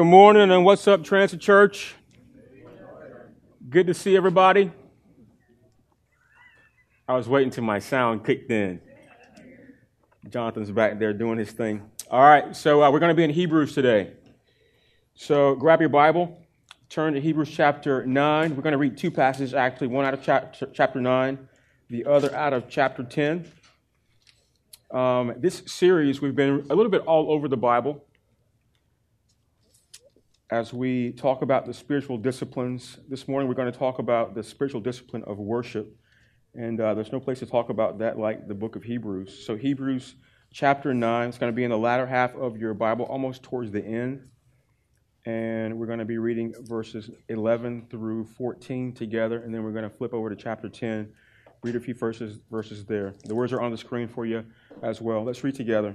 Good morning and what's up, Transit Church? Good to see everybody. I was waiting till my sound kicked in. Jonathan's back there doing his thing. All right, so uh, we're going to be in Hebrews today. So grab your Bible, turn to Hebrews chapter 9. We're going to read two passages, actually, one out of chapter, chapter 9, the other out of chapter 10. Um, this series, we've been a little bit all over the Bible as we talk about the spiritual disciplines. This morning, we're going to talk about the spiritual discipline of worship. And uh, there's no place to talk about that like the book of Hebrews. So, Hebrews chapter 9 is going to be in the latter half of your Bible, almost towards the end. And we're going to be reading verses 11 through 14 together. And then we're going to flip over to chapter 10, read a few verses, verses there. The words are on the screen for you as well. Let's read together.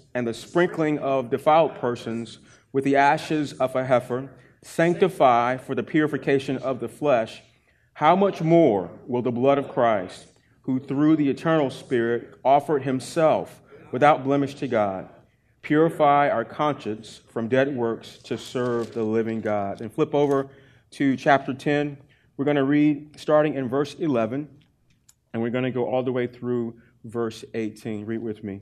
and the sprinkling of defiled persons with the ashes of a heifer sanctify for the purification of the flesh, how much more will the blood of Christ, who through the eternal Spirit offered himself without blemish to God, purify our conscience from dead works to serve the living God? And flip over to chapter 10. We're going to read starting in verse 11, and we're going to go all the way through verse 18. Read with me.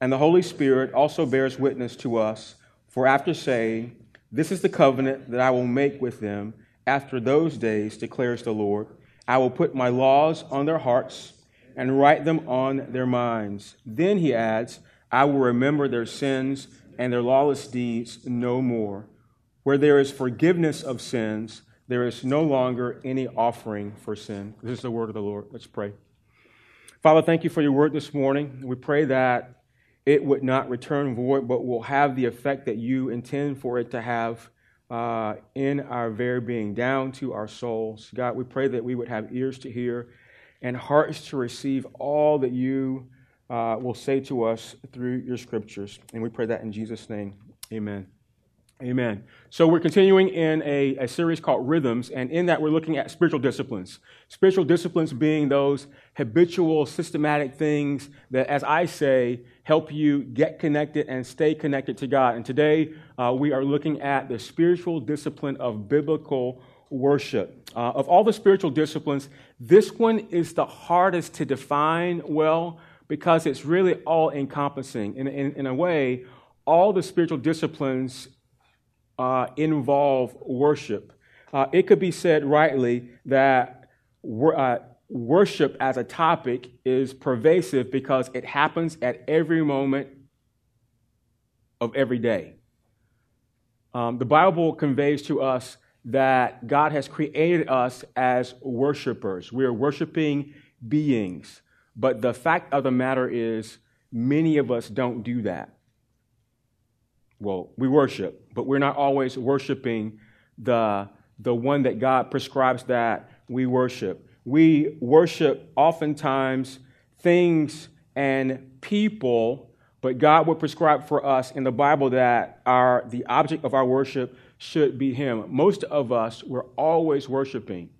And the Holy Spirit also bears witness to us, for after saying, This is the covenant that I will make with them after those days, declares the Lord, I will put my laws on their hearts and write them on their minds. Then he adds, I will remember their sins and their lawless deeds no more. Where there is forgiveness of sins, there is no longer any offering for sin. This is the word of the Lord. Let's pray. Father, thank you for your word this morning. We pray that it would not return void, but will have the effect that you intend for it to have uh, in our very being, down to our souls. God, we pray that we would have ears to hear and hearts to receive all that you uh, will say to us through your scriptures. And we pray that in Jesus' name. Amen. Amen. So we're continuing in a, a, series called Rhythms, and in that we're looking at spiritual disciplines. Spiritual disciplines being those habitual, systematic things that, as I say, help you get connected and stay connected to God. And today uh, we are looking at the spiritual discipline of biblical worship. Uh, of all the spiritual disciplines, this one is the hardest to define well because it's really all encompassing. In, in, in a way, all the spiritual disciplines uh, involve worship. Uh, it could be said rightly that wor- uh, worship as a topic is pervasive because it happens at every moment of every day. Um, the Bible conveys to us that God has created us as worshipers. We are worshiping beings. But the fact of the matter is, many of us don't do that well, we worship, but we're not always worshiping the, the one that God prescribes that we worship. We worship oftentimes things and people, but God would prescribe for us in the Bible that our, the object of our worship should be Him. Most of us, we're always worshiping.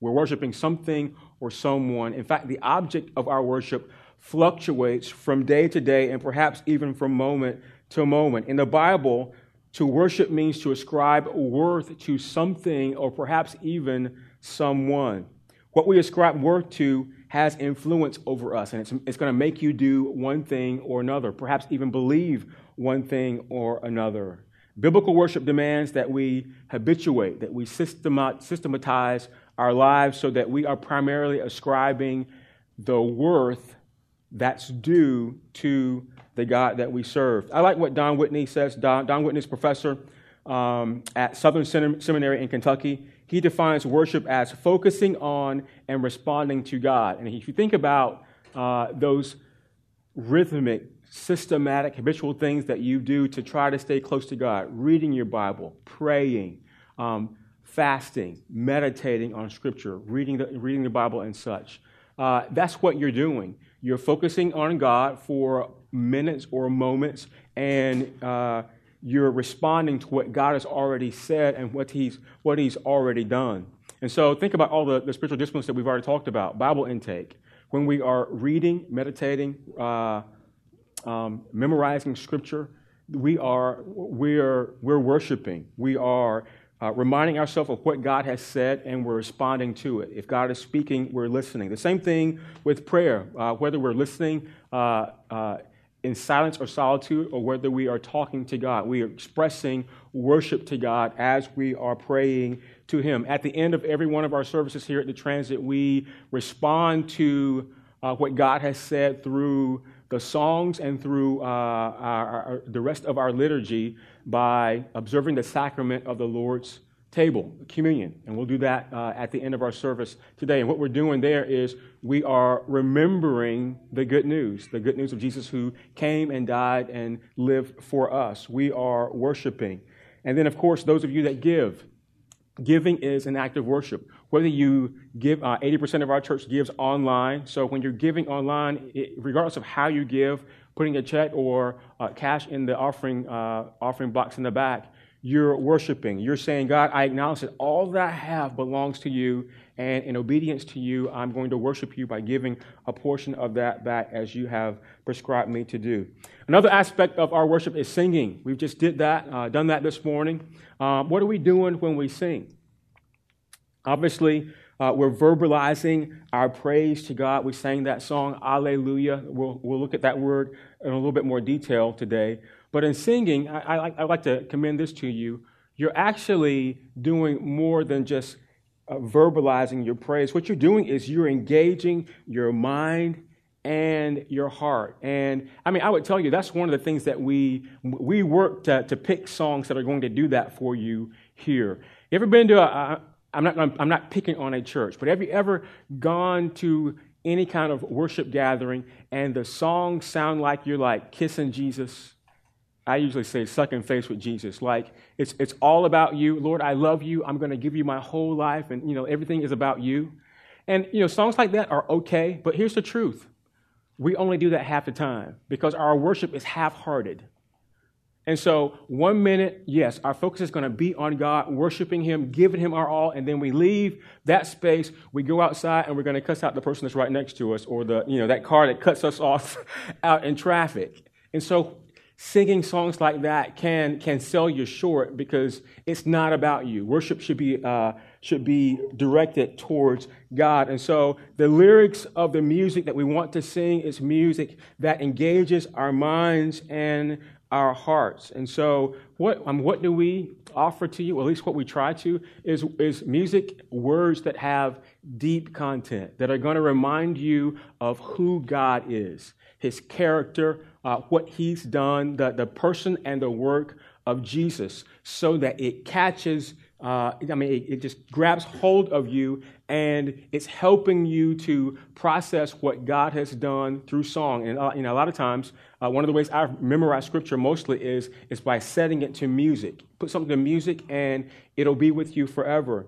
We're worshiping something or someone. In fact, the object of our worship fluctuates from day to day and perhaps even from moment to a moment. In the Bible, to worship means to ascribe worth to something or perhaps even someone. What we ascribe worth to has influence over us, and it's, it's going to make you do one thing or another, perhaps even believe one thing or another. Biblical worship demands that we habituate, that we systematize our lives so that we are primarily ascribing the worth that's due to the God that we serve. I like what Don Whitney says. Don, Don Whitney is professor um, at Southern Seminary in Kentucky. He defines worship as focusing on and responding to God. And if you think about uh, those rhythmic, systematic, habitual things that you do to try to stay close to God, reading your Bible, praying, um, fasting, meditating on Scripture, reading the, reading the Bible, and such. Uh, that's what you're doing. You're focusing on God for minutes or moments, and uh, you're responding to what God has already said and what He's, what he's already done. And so think about all the, the spiritual disciplines that we've already talked about Bible intake. When we are reading, meditating, uh, um, memorizing Scripture, we are, we're, we're worshiping. We are uh, reminding ourselves of what God has said and we're responding to it. If God is speaking, we're listening. The same thing with prayer, uh, whether we're listening uh, uh, in silence or solitude or whether we are talking to God. We are expressing worship to God as we are praying to Him. At the end of every one of our services here at the Transit, we respond to uh, what God has said through the songs and through uh, our, our, the rest of our liturgy by observing the sacrament of the Lord's table, communion. And we'll do that uh, at the end of our service today. And what we're doing there is we are remembering the good news, the good news of Jesus who came and died and lived for us. We are worshiping. And then, of course, those of you that give, giving is an act of worship. Whether you give, uh, 80% of our church gives online. So when you're giving online, it, regardless of how you give, putting a check or uh, cash in the offering, uh, offering box in the back, you're worshiping. You're saying, God, I acknowledge that all that I have belongs to you, and in obedience to you, I'm going to worship you by giving a portion of that back as you have prescribed me to do. Another aspect of our worship is singing. We've just did that, uh, done that this morning. Um, what are we doing when we sing? Obviously, uh, we're verbalizing our praise to God. We sang that song, Alleluia. We'll, we'll look at that word in a little bit more detail today. But in singing, I, I, I like to commend this to you. You're actually doing more than just uh, verbalizing your praise. What you're doing is you're engaging your mind and your heart. And I mean, I would tell you that's one of the things that we we work to, to pick songs that are going to do that for you here. You ever been to a, I'm not, I'm not picking on a church, but have you ever gone to any kind of worship gathering and the songs sound like you're like kissing Jesus? I usually say sucking face with Jesus. Like it's, it's all about you. Lord, I love you. I'm going to give you my whole life. And, you know, everything is about you. And, you know, songs like that are okay. But here's the truth. We only do that half the time because our worship is half hearted. And so, one minute, yes, our focus is going to be on God, worshiping Him, giving Him our all, and then we leave that space. We go outside and we're going to cuss out the person that's right next to us, or the you know that car that cuts us off out in traffic. And so, singing songs like that can can sell you short because it's not about you. Worship should be uh, should be directed towards God. And so, the lyrics of the music that we want to sing is music that engages our minds and our hearts. And so, what, um, what do we offer to you, at least what we try to, is, is music, words that have deep content, that are going to remind you of who God is, his character, uh, what he's done, the, the person and the work of Jesus, so that it catches uh, I mean, it, it, just grabs hold of you and it's helping you to process what God has done through song. And uh, you know, a lot of times, uh, one of the ways I memorize scripture mostly is, is by setting it to music. Put something to music and it'll be with you forever.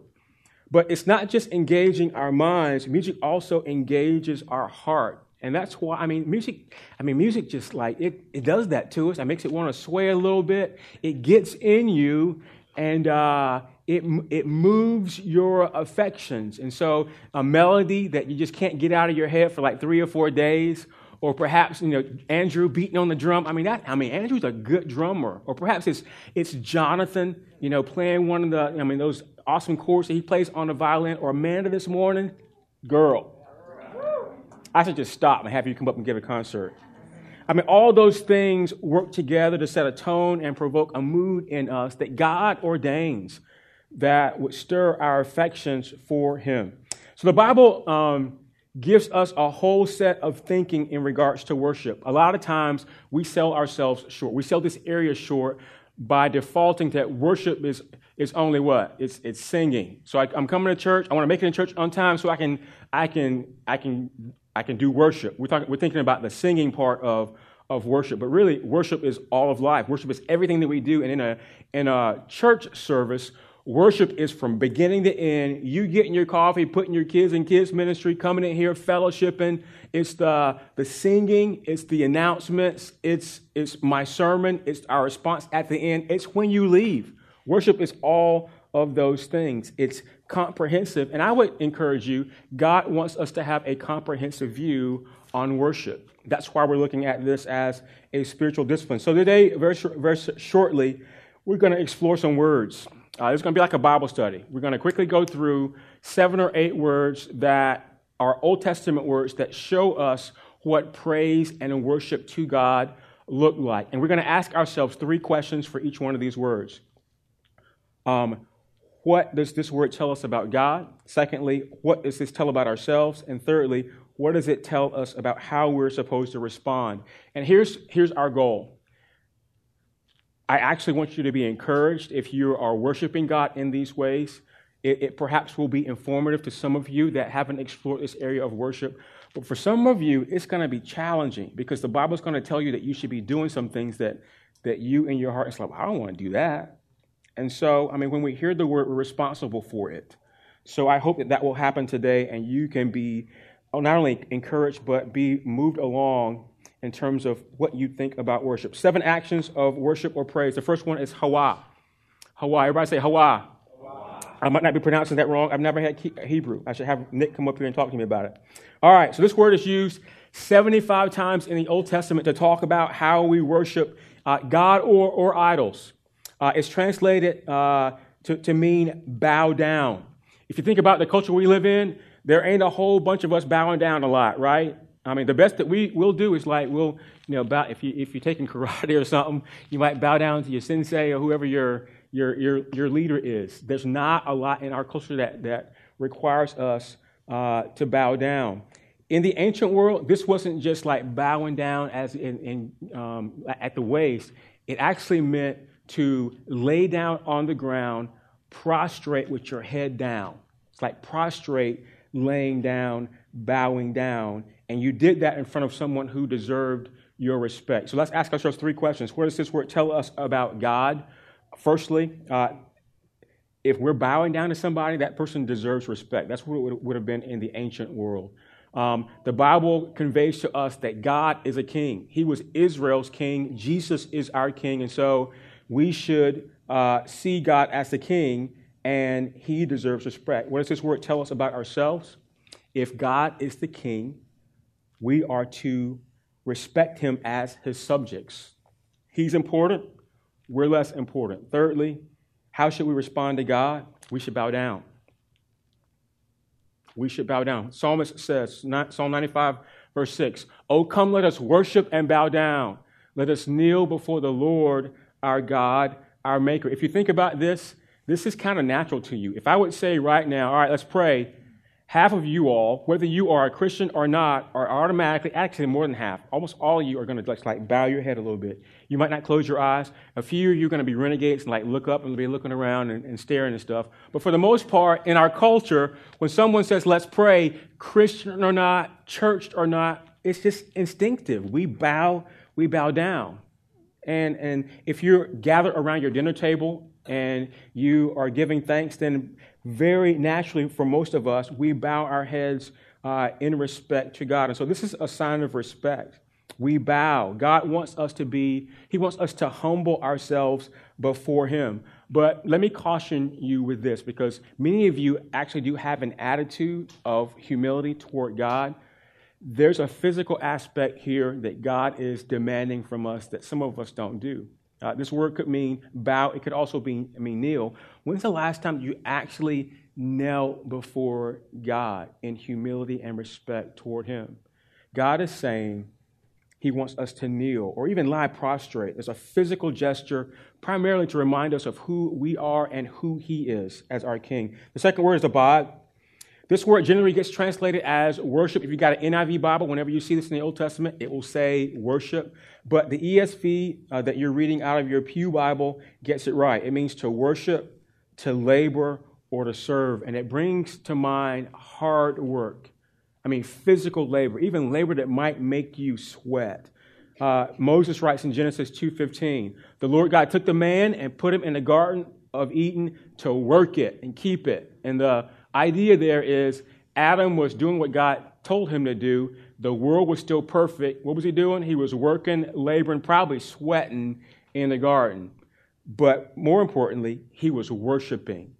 But it's not just engaging our minds, music also engages our heart. And that's why, I mean, music, I mean, music just like, it, it does that to us. It makes it want to sway a little bit. It gets in you and uh, it, it moves your affections. And so, a melody that you just can't get out of your head for like three or four days, or perhaps you know Andrew beating on the drum. I mean, that, I mean, Andrew's a good drummer. Or perhaps it's it's Jonathan, you know, playing one of the I mean those awesome chords that he plays on the violin. Or Amanda this morning, girl. I should just stop and have you come up and give a concert. I mean, all those things work together to set a tone and provoke a mood in us that God ordains that would stir our affections for Him. So the Bible um, gives us a whole set of thinking in regards to worship. A lot of times we sell ourselves short. We sell this area short by defaulting that worship is, is only what? It's, it's singing. So I, am coming to church. I want to make it in church on time so I can, I can, I can I can do worship. We're, talking, we're thinking about the singing part of, of worship, but really, worship is all of life. Worship is everything that we do. And in a, in a church service, worship is from beginning to end. You getting your coffee, putting your kids in kids' ministry, coming in here, fellowshipping. It's the, the singing, it's the announcements, it's, it's my sermon, it's our response at the end. It's when you leave. Worship is all of those things. It's comprehensive. And I would encourage you, God wants us to have a comprehensive view on worship. That's why we're looking at this as a spiritual discipline. So today, very, very shortly, we're going to explore some words. Uh, it's going to be like a Bible study. We're going to quickly go through seven or eight words that are Old Testament words that show us what praise and worship to God look like. And we're going to ask ourselves three questions for each one of these words. Um, what does this word tell us about God? Secondly, what does this tell about ourselves? And thirdly, what does it tell us about how we're supposed to respond? And here's, here's our goal. I actually want you to be encouraged if you are worshiping God in these ways. It, it, perhaps will be informative to some of you that haven't explored this area of worship. But for some of you, it's going to be challenging because the Bible is going to tell you that you should be doing some things that, that you in your heart is like, I don't want to do that. And so, I mean, when we hear the word, we're responsible for it. So I hope that that will happen today and you can be oh, not only encouraged, but be moved along in terms of what you think about worship. Seven actions of worship or praise. The first one is Hawa. Hawa. Everybody say Hawa. I might not be pronouncing that wrong. I've never had Hebrew. I should have Nick come up here and talk to me about it. All right, so this word is used 75 times in the Old Testament to talk about how we worship uh, God or, or idols. Uh, it's translated uh, to, to mean bow down. If you think about the culture we live in, there ain't a whole bunch of us bowing down a lot, right? I mean, the best that we will do is like we'll, you know, bow, if you if you're taking karate or something, you might bow down to your sensei or whoever your your your your leader is. There's not a lot in our culture that that requires us uh, to bow down. In the ancient world, this wasn't just like bowing down as in, in um, at the waist. It actually meant to lay down on the ground, prostrate with your head down. It's like prostrate, laying down, bowing down. And you did that in front of someone who deserved your respect. So let's ask ourselves three questions. What does this word tell us about God? Firstly, uh, if we're bowing down to somebody, that person deserves respect. That's what it would have been in the ancient world. Um, the Bible conveys to us that God is a king. He was Israel's king. Jesus is our king. And so we should uh, see God as the king and he deserves respect. What does this word tell us about ourselves? If God is the king, we are to respect him as his subjects. He's important, we're less important. Thirdly, how should we respond to God? We should bow down. We should bow down. Psalmist says, Psalm 95, verse 6, Oh, come, let us worship and bow down. Let us kneel before the Lord our God, our Maker. If you think about this, this is kind of natural to you. If I would say right now, all right, let's pray, half of you all, whether you are a Christian or not, are automatically, actually more than half, almost all of you are going to just like bow your head a little bit. You might not close your eyes. A few of you are going to be renegades and like look up and be looking around and, and staring and stuff. But for the most part, in our culture, when someone says, let's pray, Christian or not, churched or not, it's just instinctive. We bow, we bow down. And, and if you're gathered around your dinner table and you are giving thanks, then very naturally for most of us, we bow our heads uh, in respect to God. And so this is a sign of respect. We bow. God wants us to be, He wants us to humble ourselves before Him. But let me caution you with this because many of you actually do have an attitude of humility toward God there's a physical aspect here that God is demanding from us that some of us don't do. Uh, this word could mean bow, it could also be, mean kneel. When's the last time you actually knelt before God in humility and respect toward Him? God is saying, he wants us to kneel or even lie prostrate. There's a physical gesture primarily to remind us of who we are and who he is as our king. The second word is abad. This word generally gets translated as worship. If you've got an NIV Bible, whenever you see this in the Old Testament, it will say worship. But the ESV uh, that you're reading out of your Pew Bible gets it right. It means to worship, to labor, or to serve. And it brings to mind hard work. I mean, physical labor, even labor that might make you sweat. Uh, Moses writes in Genesis 2:15, the Lord God took the man and put him in the garden of Eden to work it and keep it. And the idea there is Adam was doing what God told him to do. The world was still perfect. What was he doing? He was working, laboring, probably sweating in the garden. But more importantly, he was worshiping.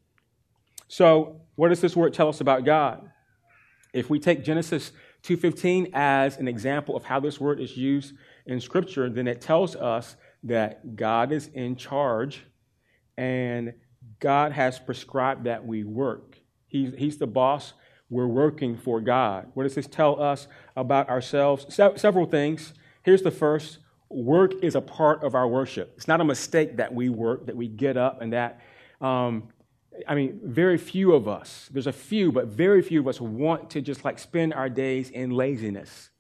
So, what does this word tell us about God? If we take Genesis 2:15 as an example of how this word is used in scripture, then it tells us that God is in charge and God has prescribed that we work. He's, he's the boss. We're working for God. What does this tell us about ourselves? Se- several things. Here's the first work is a part of our worship. It's not a mistake that we work, that we get up, and that um, I mean, very few of us, there's a few, but very few of us want to just like spend our days in laziness.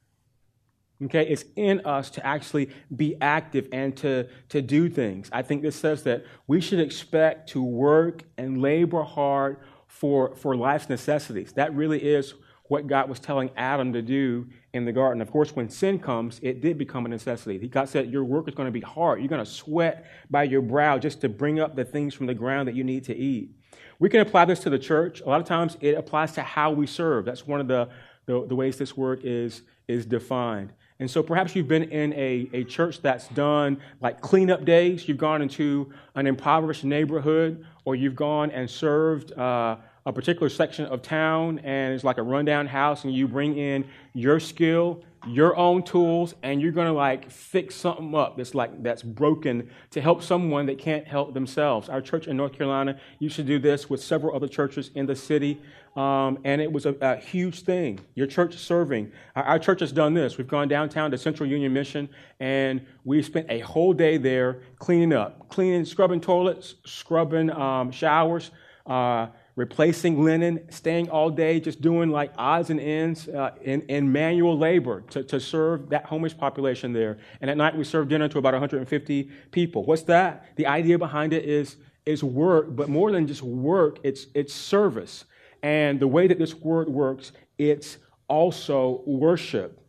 Okay, it's in us to actually be active and to, to do things. I think this says that we should expect to work and labor hard for, for life's necessities. That really is what God was telling Adam to do in the garden. Of course, when sin comes, it did become a necessity. God said, Your work is going to be hard. You're going to sweat by your brow just to bring up the things from the ground that you need to eat. We can apply this to the church. A lot of times it applies to how we serve. That's one of the, the, the ways this word is, is defined. And so perhaps you've been in a, a church that's done like cleanup days. You've gone into an impoverished neighborhood, or you've gone and served uh, a particular section of town, and it's like a rundown house, and you bring in your skill your own tools and you're to like fix something up that's like that's broken to help someone that can't help themselves our church in north carolina used to do this with several other churches in the city um, and it was a, a, huge thing your church serving our, our, church has done this we've gone downtown to central union mission and we spent a whole day there cleaning up cleaning scrubbing toilets scrubbing um, showers uh, replacing linen, staying all day, just doing like odds and ends uh, in, in, manual labor to, to serve that homeless population there. And at night we served dinner to about 150 people. What's that? The idea behind it is, is work, but more than just work, it's, it's service. And the way that this word works, it's also worship.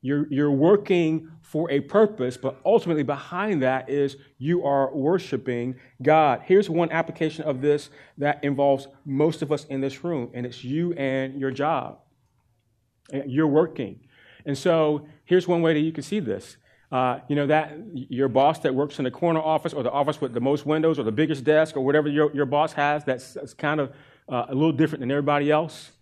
You're, you're working for a purpose, but ultimately behind that is you are worshiping God. Here's one application of this that involves most of us in this room, and it's you and your job. You're working. And so here's one way that you can see this. Uh, you know, that your boss that works in the corner office or the office with the most windows or the biggest desk or whatever your, your boss has that's, that's kind of uh, a little different than everybody else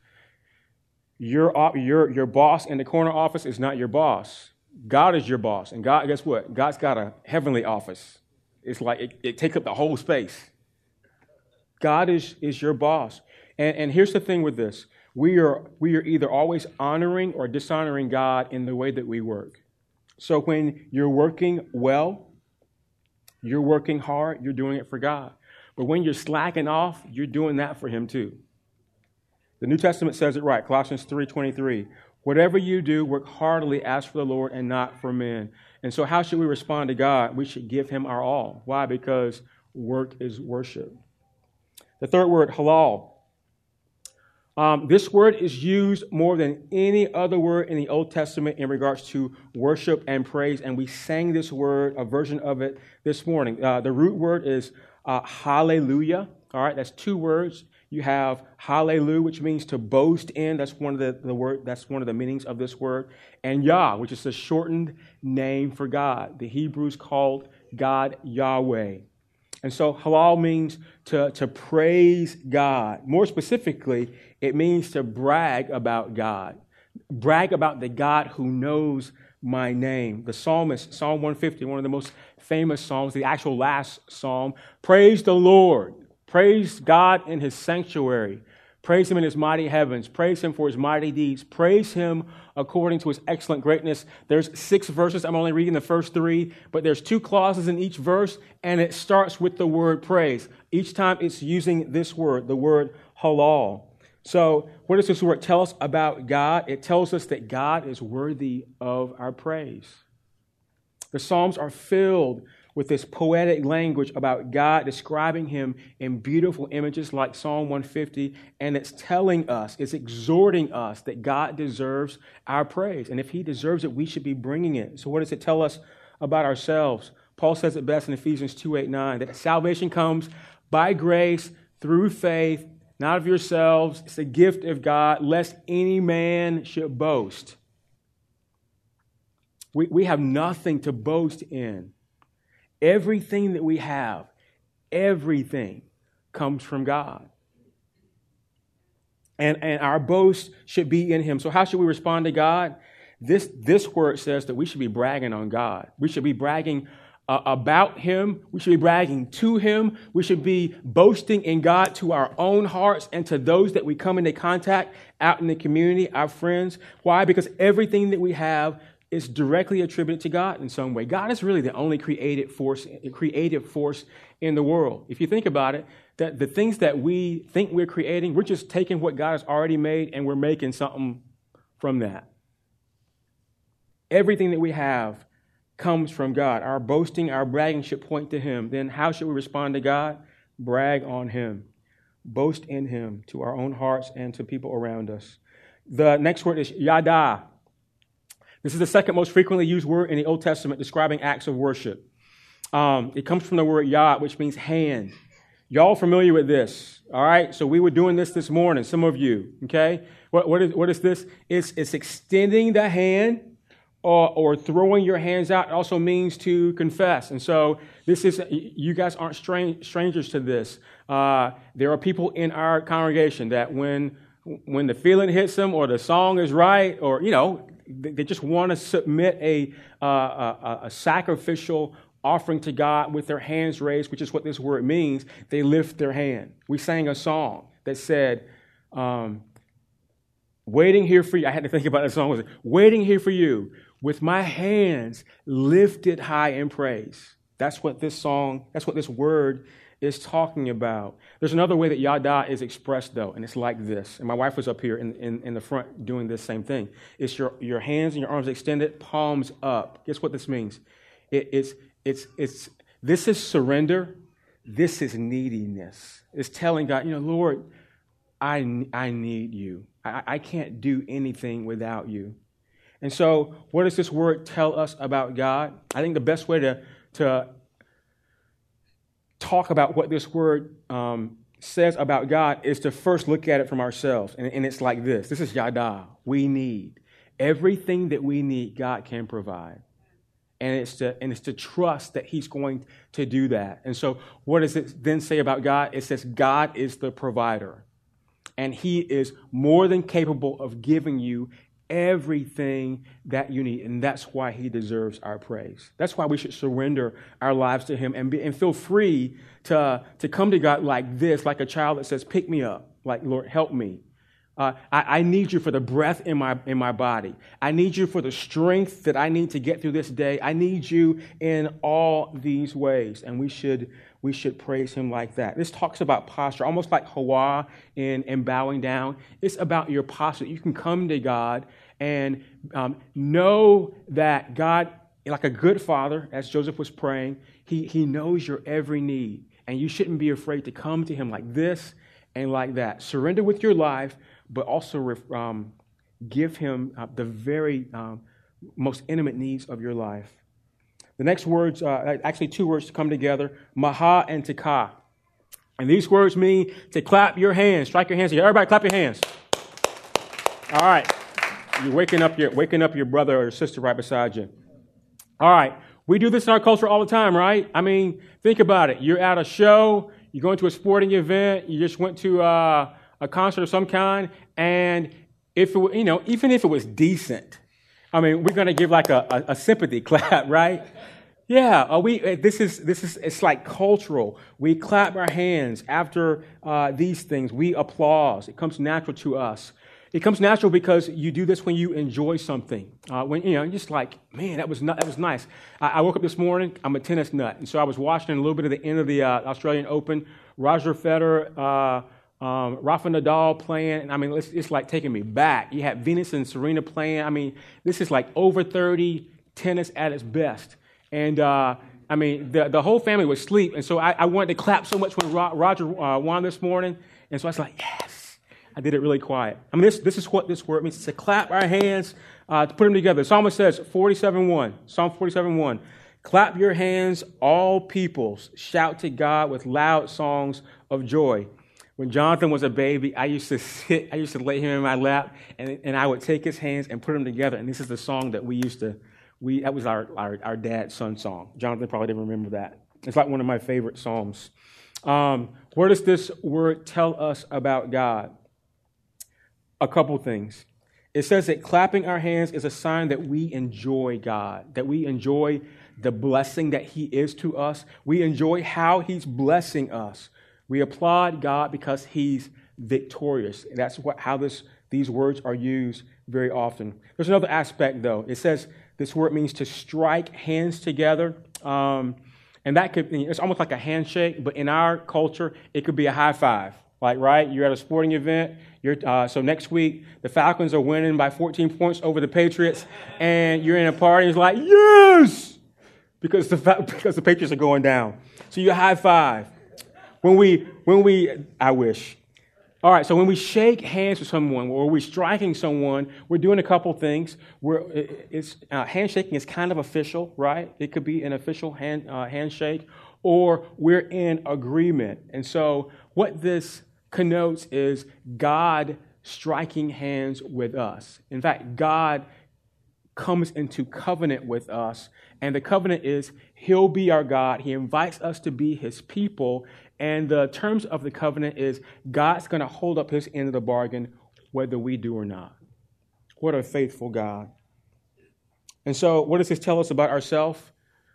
your, your, your boss in the corner office is not your boss. God is your boss. And God, guess what? God's got a heavenly office. It's like it, it takes up the whole space. God is, is your boss. And, and here's the thing with this we are, we are either always honoring or dishonoring God in the way that we work. So when you're working well, you're working hard, you're doing it for God. But when you're slacking off, you're doing that for Him too. The New Testament says it right, Colossians 3:23. Whatever you do, work heartily as for the Lord and not for men. And so how should we respond to God? We should give him our all. Why? Because work is worship. The third word, halal. Um, this word is used more than any other word in the Old Testament in regards to worship and praise, and we sang this word, a version of it, this morning. Uh, the root word is uh, hallelujah. All right, that's two words. You have hallelujah, which means to boast in. That's one of the, the word, that's one of the meanings of this word. And Yah, which is a shortened name for God. The Hebrews called God Yahweh. And so halal means to, to praise God. More specifically, it means to brag about God. Brag about the God who knows my name. The psalmist, Psalm 150, one of the most famous psalms, the actual last psalm, praise the Lord Praise God in his sanctuary. Praise him in his mighty heavens. Praise him for his mighty deeds. Praise him according to his excellent greatness. There's six verses. I'm only reading the first three, but there's two clauses in each verse, and it starts with the word praise. Each time it's using this word, the word halal. So, what does this word tell us about God? It tells us that God is worthy of our praise. The Psalms are filled with this poetic language about God describing him in beautiful images like Psalm 150. And it's telling us, it's exhorting us that God deserves our praise. And if he deserves it, we should be bringing it. So, what does it tell us about ourselves? Paul says it best in Ephesians 2 8 9 that salvation comes by grace through faith, not of yourselves. It's a gift of God, lest any man should boast. We, we have nothing to boast in. Everything that we have, everything comes from God. And, and our boast should be in Him. So, how should we respond to God? This, this word says that we should be bragging on God. We should be bragging uh, about Him. We should be bragging to Him. We should be boasting in God to our own hearts and to those that we come into contact out in the community, our friends. Why? Because everything that we have is directly attributed to God in some way. God is really the only creative force, creative force in the world. If you think about it, that the things that we think we're creating, we're just taking what God has already made and we're making something from that. Everything that we have comes from God. Our boasting, our bragging should point to Him. Then how should we respond to God? Brag on Him. Boast in Him to our own hearts and to people around us. The next word is yada. This is the second most frequently used word in the Old Testament describing acts of worship. Um, it comes from the word yad, which means hand. Y'all familiar with this? All right. So we were doing this this morning. Some of you. Okay. What, what is what is this? It's it's extending the hand or, or throwing your hands out. Also means to confess. And so this is you guys aren't strange, strangers to this. Uh, there are people in our congregation that when when the feeling hits them or the song is right or you know they just want to submit a, uh, a, a, sacrificial offering to God with their hands raised, which is what this word means. They lift their hand. We sang a song that said, um, Waiting here for you. I had to think about that song. Was Waiting here for you with my hands lifted high in praise. That's what this song, that's what this word is talking about. There's another way that yada is expressed, though, and it's like this. And my wife was up here in, in, in, the front doing this same thing. It's your, your hands and your arms extended, palms up. Guess what this means? It, it's, it's, it's, this is surrender. This is neediness. It's telling God, you know, Lord, I, I need you. I, I can't do anything without you. And so, what does this word tell us about God? I think the best way to, to talk about what this word um, says about God is to first look at it from ourselves. And, and it's like this this is yada. We need. Everything that we need, God can provide. And it's, to, and it's to trust that He's going to do that. And so, what does it then say about God? It says, God is the provider. And He is more than capable of giving you everything that you need. And that's why he deserves our praise. That's why we should surrender our lives to him and, be, and feel free to, to come to God like this, like a child that says, Pick me up, like, Lord, help me. Uh, I, I, need you for the breath in my, in my body. I need you for the strength that I need to get through this day. I need you in all these ways. And we should, we should praise him like that. This talks about posture, almost like Hawa in, in bowing down. It's about your posture. You can come to God and um, know that God, like a good father, as Joseph was praying, he, he knows your every need. And you shouldn't be afraid to come to him like this and like that. Surrender with your life but also um, give him uh, the very um, most intimate needs of your life. The next words, uh, actually, two words to come together maha and taka. And these words mean to clap your hands, strike your hands. Everybody, clap your hands. All right. You're waking up your, waking up your brother or sister right beside you. All right. We do this in our culture all the time, right? I mean, think about it. You're at a show, you're going to a sporting event, you just went to, uh, a concert of some kind, and if it, you know, even if it was decent, I mean, we're going to give like a, a, a sympathy clap, right? Yeah, uh, we. Uh, this is this is. It's like cultural. We clap our hands after uh, these things. We applause. It comes natural to us. It comes natural because you do this when you enjoy something. Uh, when you know, you're just like, man, that was not, that was nice. I, I, woke up this morning. I'm a tennis nut, and so I was watching a little bit of the end of the uh, Australian Open. Roger Federer, uh, um, Rafa Nadal playing, I mean, it's, it's like taking me back. You had Venus and Serena playing. I mean, this is like over 30 tennis at its best. And uh, I mean, the, the whole family was asleep. And so I, I wanted to clap so much when Roger uh, won this morning. And so I was like, yes. I did it really quiet. I mean, this, this is what this word means to clap our hands, uh, to put them together. The psalmist says, 47 1, Psalm 47 1. Clap your hands, all peoples. Shout to God with loud songs of joy. When Jonathan was a baby, I used to sit, I used to lay him in my lap, and, and I would take his hands and put them together. And this is the song that we used to we, that was our, our, our dad's son song. Jonathan probably didn't remember that. It's like one of my favorite psalms. Um, where does this word tell us about God? A couple things. It says that clapping our hands is a sign that we enjoy God, that we enjoy the blessing that He is to us. We enjoy how He's blessing us. We applaud God because He's victorious. That's what, how this, these words are used very often. There's another aspect, though. It says this word means to strike hands together. Um, and that could, be it's almost like a handshake, but in our culture, it could be a high five. Like, right? You're at a sporting event. Uh, so next week, the Falcons are winning by 14 points over the Patriots, and you're in a party, and it's like, yes! Because the, because the Patriots are going down. So you high five. When we, when we, I wish, all right, so when we shake hands with someone or we're striking someone, we're doing a couple things. We're, it's, uh, handshaking is kind of official, right? It could be an official hand, uh, handshake, or we're in agreement. And so, what this connotes is God striking hands with us. In fact, God comes into covenant with us, and the covenant is He'll be our God. He invites us to be His people, and the terms of the covenant is God's going to hold up his end of the bargain whether we do or not. What a faithful God. And so, what does this tell us about ourselves?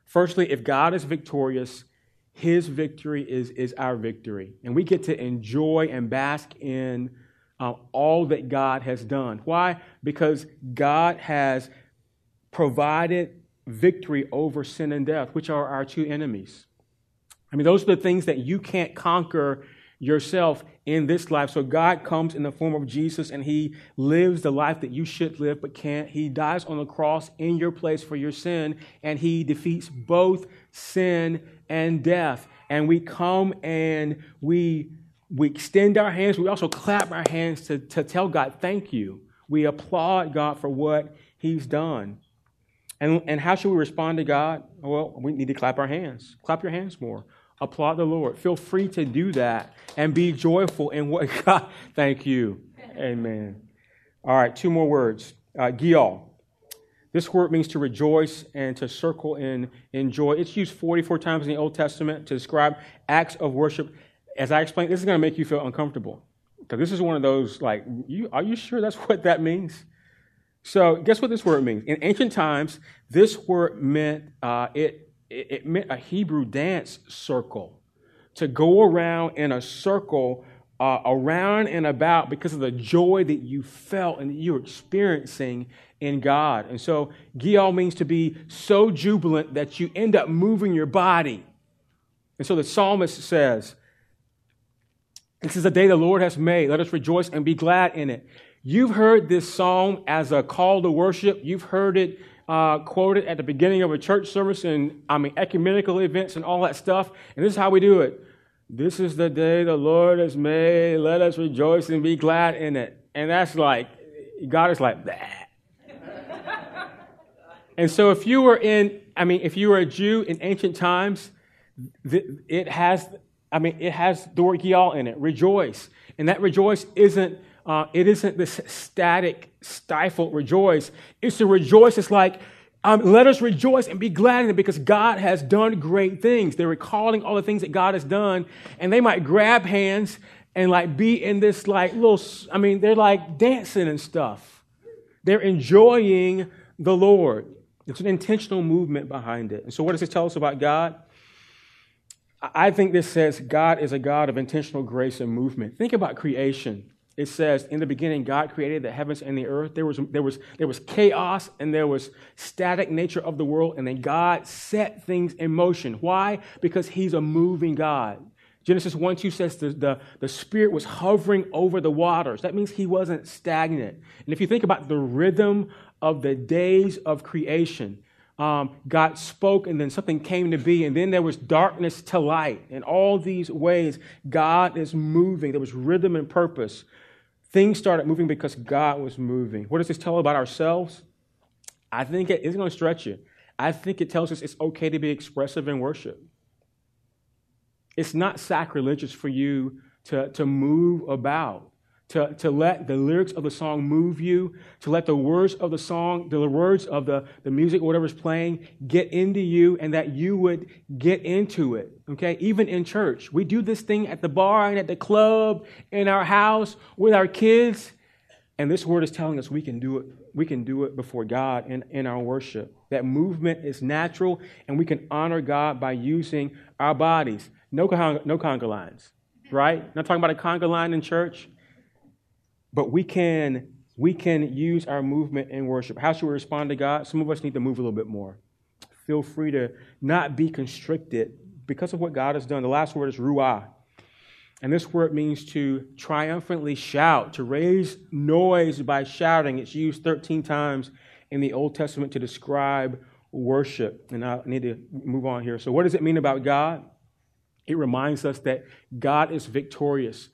Firstly, if God is victorious, his victory is, is our victory. And we get to enjoy and bask in uh, all that God has done. Why? Because God has provided victory over sin and death, which are our two enemies. I mean, those are the things that you can't conquer yourself in this life. So God comes in the form of Jesus and he lives the life that you should live but can't. He dies on the cross in your place for your sin and he defeats both sin and death. And we come and we we extend our hands. We also clap our hands to, to tell God, thank you. We applaud God for what he's done. And, and how should we respond to God? Well, we need to clap our hands. Clap your hands more applaud the Lord. Feel free to do that and be joyful in what God. Thank you. Amen. All right, two more words. Uh, Gial. This word means to rejoice and to circle in, in joy. It's used 44 times in the Old Testament to describe acts of worship. As I explained, this is going to make you feel uncomfortable. Because this is one of those, like, you, are you sure that's what that means? So, guess what this word means? In ancient times, this word meant uh, it it, it meant a Hebrew dance circle to go around in a circle uh, around and about because of the joy that you felt and that you were experiencing in God. And so, Gial means to be so jubilant that you end up moving your body. And so the psalmist says, This is the day the Lord has made. Let us rejoice and be glad in it. You've heard this song as a call to worship. You've heard it uh, quoted at the beginning of a church service and I mean ecumenical events and all that stuff. And this is how we do it. This is the day the Lord has made. Let us rejoice and be glad in it. And that's like, God is like, that. and so if you were in, I mean, if you were a Jew in ancient times, it has, I mean, it has the word Gial in it, rejoice. And that rejoice isn't uh, it isn't this static, stifled rejoice. It's to rejoice. It's like, um, let us rejoice and be glad in it because God has done great things. They're recalling all the things that God has done, and they might grab hands and like be in this like little, I mean, they're like dancing and stuff. They're enjoying the Lord. It's an intentional movement behind it. And so, what does this tell us about God? I think this says God is a God of intentional grace and movement. Think about creation. It says, in the beginning, God created the heavens and the earth. There was, there, was, there was chaos and there was static nature of the world, and then God set things in motion. Why? Because He's a moving God. Genesis 1 2 says the, the, the Spirit was hovering over the waters. That means He wasn't stagnant. And if you think about the rhythm of the days of creation, um, God spoke and then something came to be, and then there was darkness to light. In all these ways, God is moving. There was rhythm and purpose. Things started moving because God was moving. What does this tell about ourselves? I think it isn't going to stretch you. I think it tells us it's okay to be expressive in worship. It's not sacrilegious for you to, to move about to, to let the lyrics of the song move you, to let the words of the song, the words of the, the music, whatever's playing, get into you, and that you would get into it. Okay? Even in church. We do this thing at the bar and at the club, in our house, with our kids. And this word is telling us we can do it. We can do it before God in, in our worship. That movement is natural, and we can honor God by using our bodies. No, con- no conga lines, right? Not talking about a conga line in church. But we can we can use our movement in worship. How should we respond to God? Some of us need to move a little bit more. Feel free to not be constricted because of what God has done. The last word is ruah. And this word means to triumphantly shout, to raise noise by shouting. It's used 13 times in the Old Testament to describe worship. And I need to move on here. So, what does it mean about God? It reminds us that God is victorious.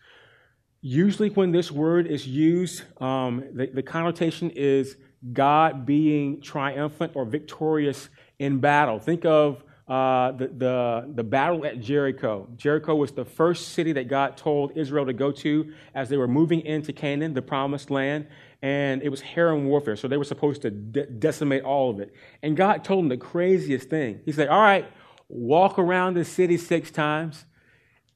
Usually, when this word is used, um, the, the connotation is God being triumphant or victorious in battle. Think of uh, the, the, the, battle at Jericho. Jericho was the first city that God told Israel to go to as they were moving into Canaan, the promised land, and it was herem warfare. So they were supposed to de- decimate all of it. And God told them the craziest thing. He said, All right, walk around the city six times.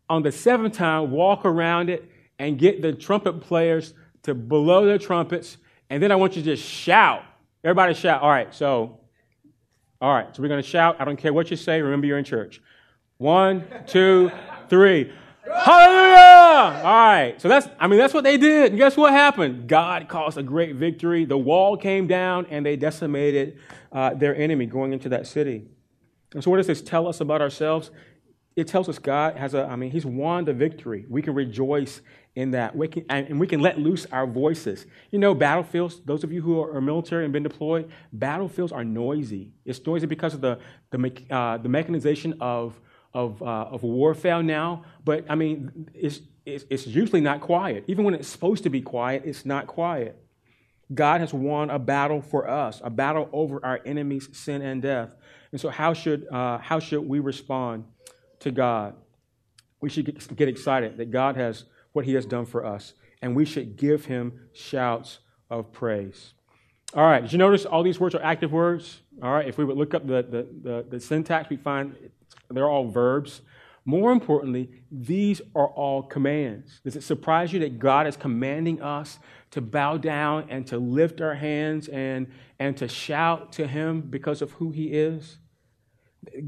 On the seventh time, walk around it and get the trumpet players to blow their trumpets. And then I want you to just shout. Everybody shout. All right, so, all right, so we're going to shout. I don't care what you say. Remember, you're in church. One, two, three. Hallelujah! All right. So that's, I mean, that's what they did. And guess what happened? God caused a great victory. The wall came down and they decimated uh, their enemy going into that city. And so, what does this tell us about ourselves? It tells us God has a, I mean, He's won the victory. We can rejoice in that. We can, and we can let loose our voices. You know, battlefields, those of you who are military and been deployed, battlefields are noisy. It's noisy because of the, the, uh, the mechanization of, of, uh, of warfare now. But, I mean, it's, it's, it's usually not quiet. Even when it's supposed to be quiet, it's not quiet. God has won a battle for us, a battle over our enemies' sin and death. And so, how should, uh, how should we respond to God? We should get, get excited that God has what he has done for us, and we should give him shouts of praise. All right, did you notice all these words are active words? All right, if we would look up the, the, the, the syntax, we find they're all verbs. More importantly, these are all commands. Does it surprise you that God is commanding us to bow down and to lift our hands and, and to shout to Him because of who He is?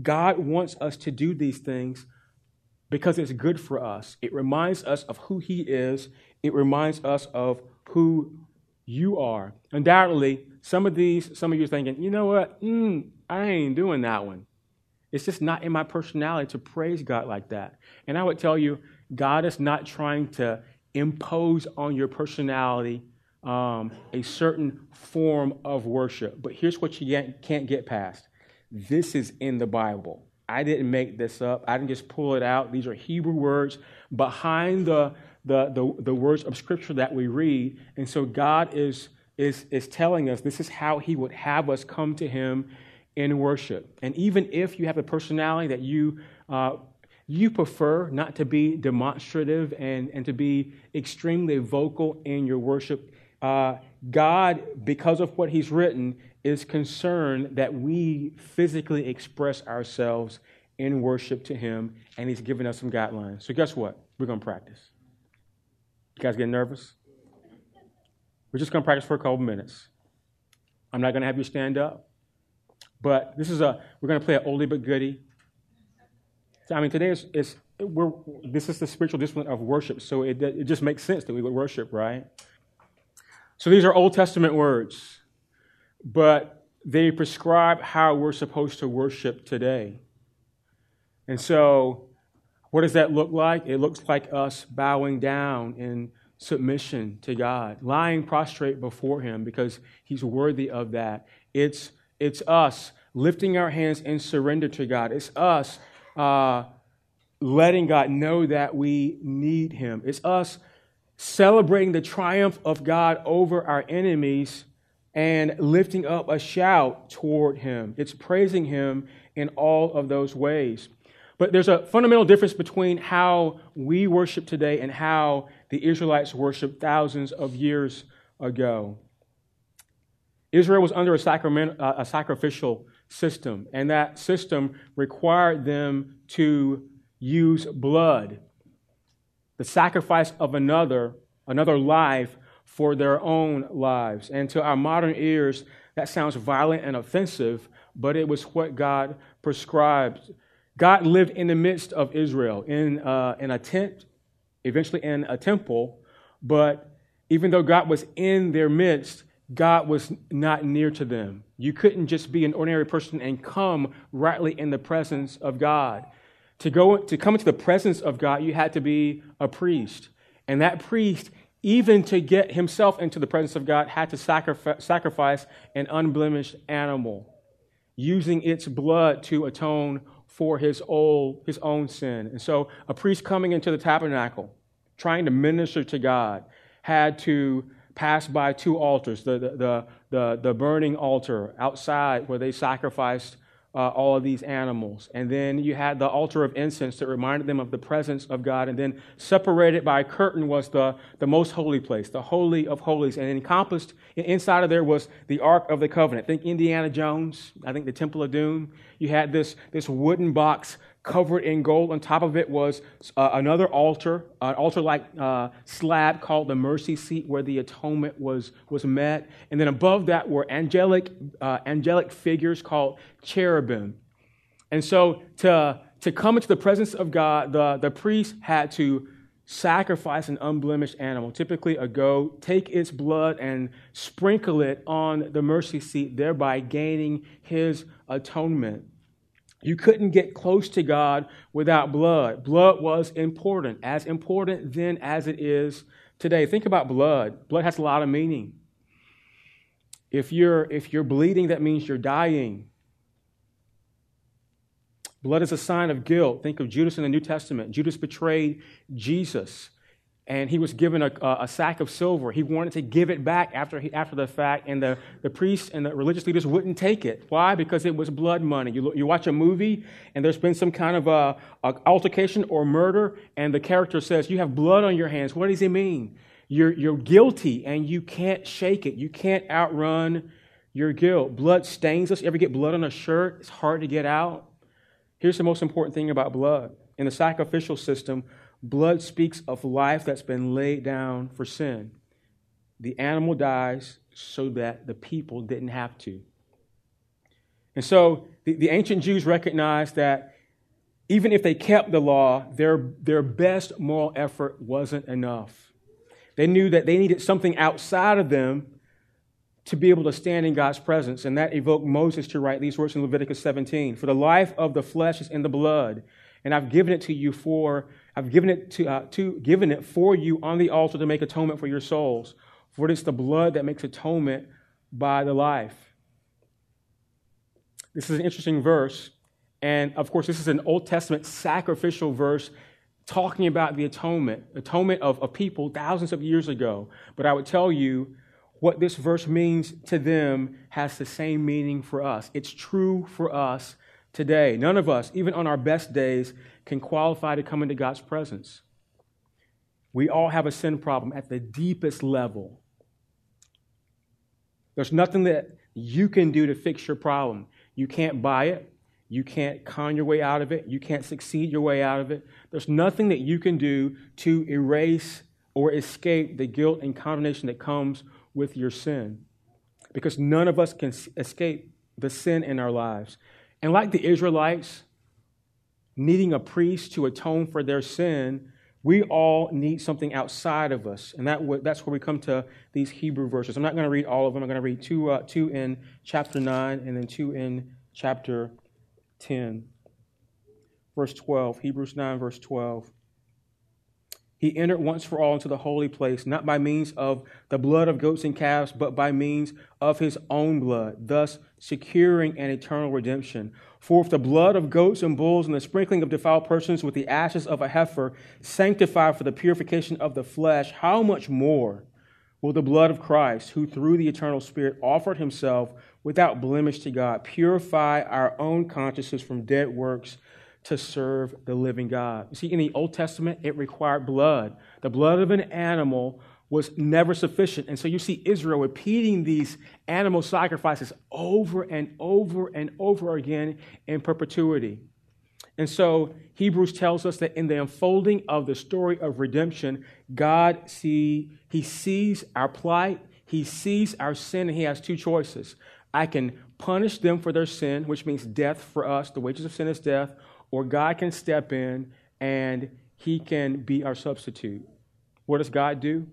God wants us to do these things because it's good for us. It reminds us of who He is, it reminds us of who you are. Undoubtedly, some of these, some of you are thinking, you know what? Mm, I ain't doing that one. It's just not in my personality to praise God like that. And I would tell you, God is not trying to impose on your personality um, a certain form of worship. But here's what you can't get past this is in the Bible. I didn't make this up. I didn't just pull it out. These are Hebrew words behind the, the, the, the words of Scripture that we read. And so God is, is, is telling us this is how He would have us come to Him in worship. And even if you have a personality that you, uh, you prefer not to be demonstrative and, and to be extremely vocal in your worship, uh, God, because of what He's written, is concerned that we physically express ourselves in worship to Him, and He's given us some guidelines. So, guess what? We're going to practice. You guys getting nervous? We're just going to practice for a couple minutes. I'm not going to have you stand up. But this is a, we're going to play an oldie but goodie. I mean, today is, is we're, this is the spiritual discipline of worship, so it, it just makes sense that we would worship, right? So these are Old Testament words, but they prescribe how we're supposed to worship today. And so, what does that look like? It looks like us bowing down in submission to God, lying prostrate before Him because He's worthy of that. It's, it's us lifting our hands in surrender to God. It's us uh, letting God know that we need Him. It's us celebrating the triumph of God over our enemies and lifting up a shout toward Him. It's praising Him in all of those ways. But there's a fundamental difference between how we worship today and how the Israelites worshiped thousands of years ago. Israel was under a, sacrament, uh, a sacrificial system, and that system required them to use blood, the sacrifice of another, another life for their own lives. And to our modern ears, that sounds violent and offensive, but it was what God prescribed. God lived in the midst of Israel in, uh, in a tent, eventually in a temple, but even though God was in their midst, God was not near to them. You couldn't just be an ordinary person and come rightly in the presence of God. To go to come into the presence of God, you had to be a priest. And that priest, even to get himself into the presence of God, had to sacrifice an unblemished animal, using its blood to atone for his old, his own sin. And so a priest coming into the tabernacle, trying to minister to God, had to pass by two altars the, the, the, the, burning altar outside where they sacrificed uh, all of these animals. And then you had the altar of incense that reminded them of the presence of God. And then separated by a curtain was the, the most holy place, the Holy of Holies. And encompassed inside of there was the Ark of the Covenant. Think Indiana Jones, I think the Temple of Doom. You had this, this wooden box covered in gold. On top of it was uh, another altar, an altar like uh, slab called the mercy seat where the atonement was, was met. And then above that were angelic, uh, angelic figures called cherubim. And so to, to come into the presence of God, the, the priest had to sacrifice an unblemished animal, typically a goat, take its blood and sprinkle it on the mercy seat, thereby gaining his atonement. You couldn't get close to God without blood. Blood was important, as important then as it is today. Think about blood. Blood has a lot of meaning. If you're, if you're bleeding, that means you're dying. Blood is a sign of guilt. Think of Judas in the New Testament. Judas betrayed Jesus and he was given a, a, sack of silver. He wanted to give it back after, he, after the fact, and the, the priests and the religious leaders wouldn't take it. Why? Because it was blood money. You, you watch a movie, and there's been some kind of a, a, altercation or murder, and the character says, You have blood on your hands. What does he mean? You're, you're guilty, and you can't shake it. You can't outrun your guilt. Blood stains us. You ever get blood on a shirt? It's hard to get out. Here's the most important thing about blood. In the sacrificial system, Blood speaks of life that's been laid down for sin. The animal dies so that the people didn't have to. And so the, the ancient Jews recognized that even if they kept the law, their, their best moral effort wasn't enough. They knew that they needed something outside of them to be able to stand in God's presence. And that evoked Moses to write these words in Leviticus 17 For the life of the flesh is in the blood, and I've given it to you for I've given it to, uh, to given it for you on the altar to make atonement for your souls. For it is the blood that makes atonement by the life. This is an interesting verse. And of course, this is an Old Testament sacrificial verse talking about the atonement, atonement of, of people thousands of years ago. But I would tell you what this verse means to them has the same meaning for us. It's true for us today. None of us, even on our best days, can qualify to come into God's presence. We all have a sin problem at the deepest level. There's nothing that you can do to fix your problem. You can't buy it. You can't con your way out of it. You can't succeed your way out of it. There's nothing that you can do to erase or escape the guilt and condemnation that comes with your sin. Because none of us can escape the sin in our lives. And like the Israelites needing a priest to atone for their sin, we all need something outside of us. And that, that's where we come to these Hebrew verses. I'm not going to read all of them. I'm going to read two, uh, two in chapter 9 and then two in chapter 10. Verse 12, Hebrews 9, verse 12. He entered once for all into the holy place, not by means of the blood of goats and calves, but by means of his own blood, thus securing an eternal redemption. For if the blood of goats and bulls and the sprinkling of defiled persons with the ashes of a heifer sanctify for the purification of the flesh, how much more will the blood of Christ, who through the eternal Spirit offered himself without blemish to God, purify our own consciences from dead works? To serve the living God. You see, in the Old Testament, it required blood. The blood of an animal was never sufficient. And so you see Israel repeating these animal sacrifices over and over and over again in perpetuity. And so Hebrews tells us that in the unfolding of the story of redemption, God see he sees our plight, he sees our sin, and he has two choices. I can punish them for their sin, which means death for us. The wages of sin is death or God can step in and he can be our substitute. What does God do?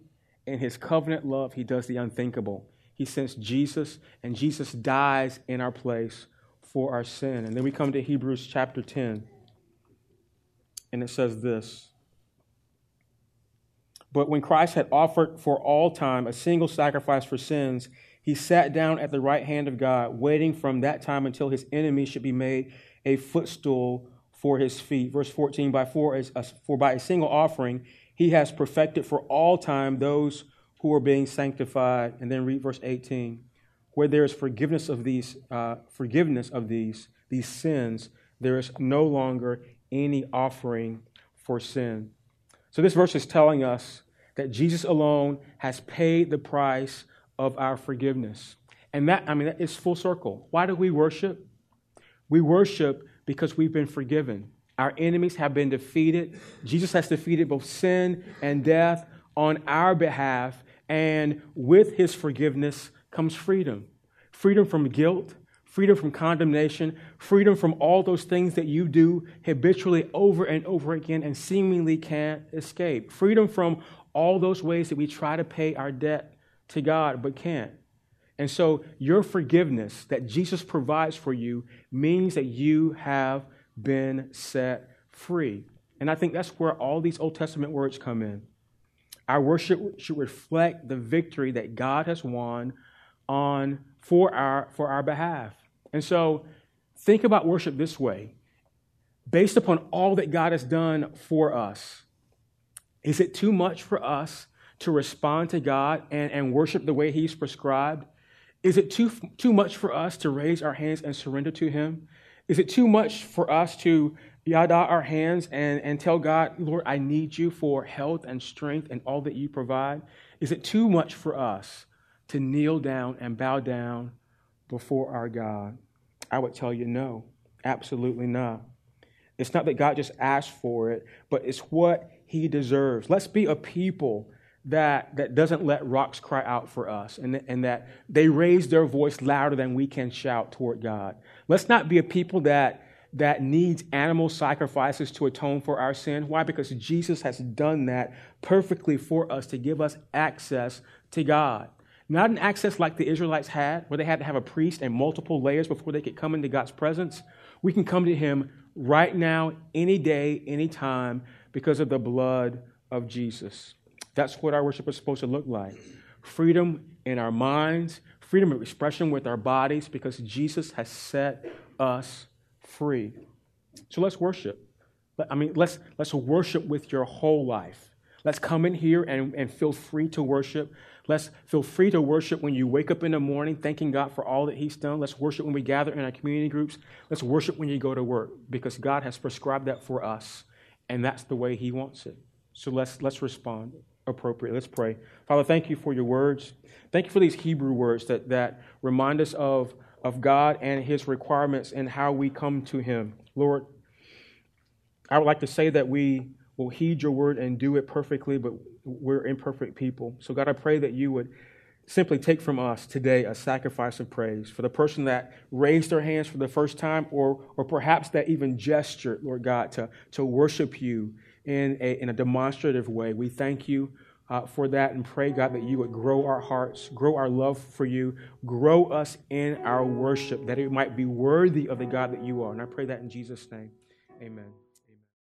In his covenant love, he does the unthinkable. He sends Jesus, and Jesus dies in our place for our sin. And then we come to Hebrews chapter 10, and it says this. But when Christ had offered for all time a single sacrifice for sins, he sat down at the right hand of God, waiting from that time until his enemies should be made a footstool for his feet. Verse 14, by for, as, for by a single offering, he has perfected for all time those who are being sanctified. And then read verse 18, where there is forgiveness of these, uh, forgiveness of these, these sins, there is no longer any offering for sin. So this verse is telling us that Jesus alone has paid the price of our forgiveness. And that, I mean, that is full circle. Why do we worship? We worship because we've been forgiven. Our enemies have been defeated. Jesus has defeated both sin and death on our behalf. And with his forgiveness comes freedom freedom from guilt, freedom from condemnation, freedom from all those things that you do habitually over and over again and seemingly can't escape, freedom from all those ways that we try to pay our debt to God but can't. And so, your forgiveness that Jesus provides for you means that you have been set free. And I think that's where all these Old Testament words come in. Our worship should reflect the victory that God has won on for our, for our behalf. And so, think about worship this way based upon all that God has done for us, is it too much for us to respond to God and, and worship the way He's prescribed? Is it too, too much for us to raise our hands and surrender to Him? Is it too much for us to yada our hands and, and tell God, Lord, I need you for health and strength and all that you provide? Is it too much for us to kneel down and bow down before our God? I would tell you no, absolutely not. It's not that God just asked for it, but it's what He deserves. Let's be a people that, that doesn't let rocks cry out for us and, and that they raise their voice louder than we can shout toward God. Let's not be a people that, that needs animal sacrifices to atone for our sin. Why? Because Jesus has done that perfectly for us to give us access to God. Not an access like the Israelites had, where they had to have a priest and multiple layers before they could come into God's presence. We can come to Him right now, any day, any time, because of the blood of Jesus. That's what our worship is supposed to look like freedom in our minds, freedom of expression with our bodies, because Jesus has set us free. So let's worship. I mean, let's, let's worship with your whole life. Let's come in here and, and feel free to worship. Let's feel free to worship when you wake up in the morning, thanking God for all that He's done. Let's worship when we gather in our community groups. Let's worship when you go to work because God has prescribed that for us, and that's the way He wants it. So let's, let's respond appropriate. Let's pray. Father, thank you for your words. Thank you for these Hebrew words that, that remind us of, of God and his requirements and how we come to him. Lord, I would like to say that we will heed your word and do it perfectly, but we're imperfect people. So, God, I pray that you would simply take from us today a sacrifice of praise for the person that raised their hands for the first time or, or perhaps that even gestured, Lord God, to, to worship you in a, in a demonstrative way. We thank you uh, for that and pray, God, that you would grow our hearts, grow our love for you, grow us in our worship, that it might be worthy of the God that you are. And I pray that in Jesus' name. Amen.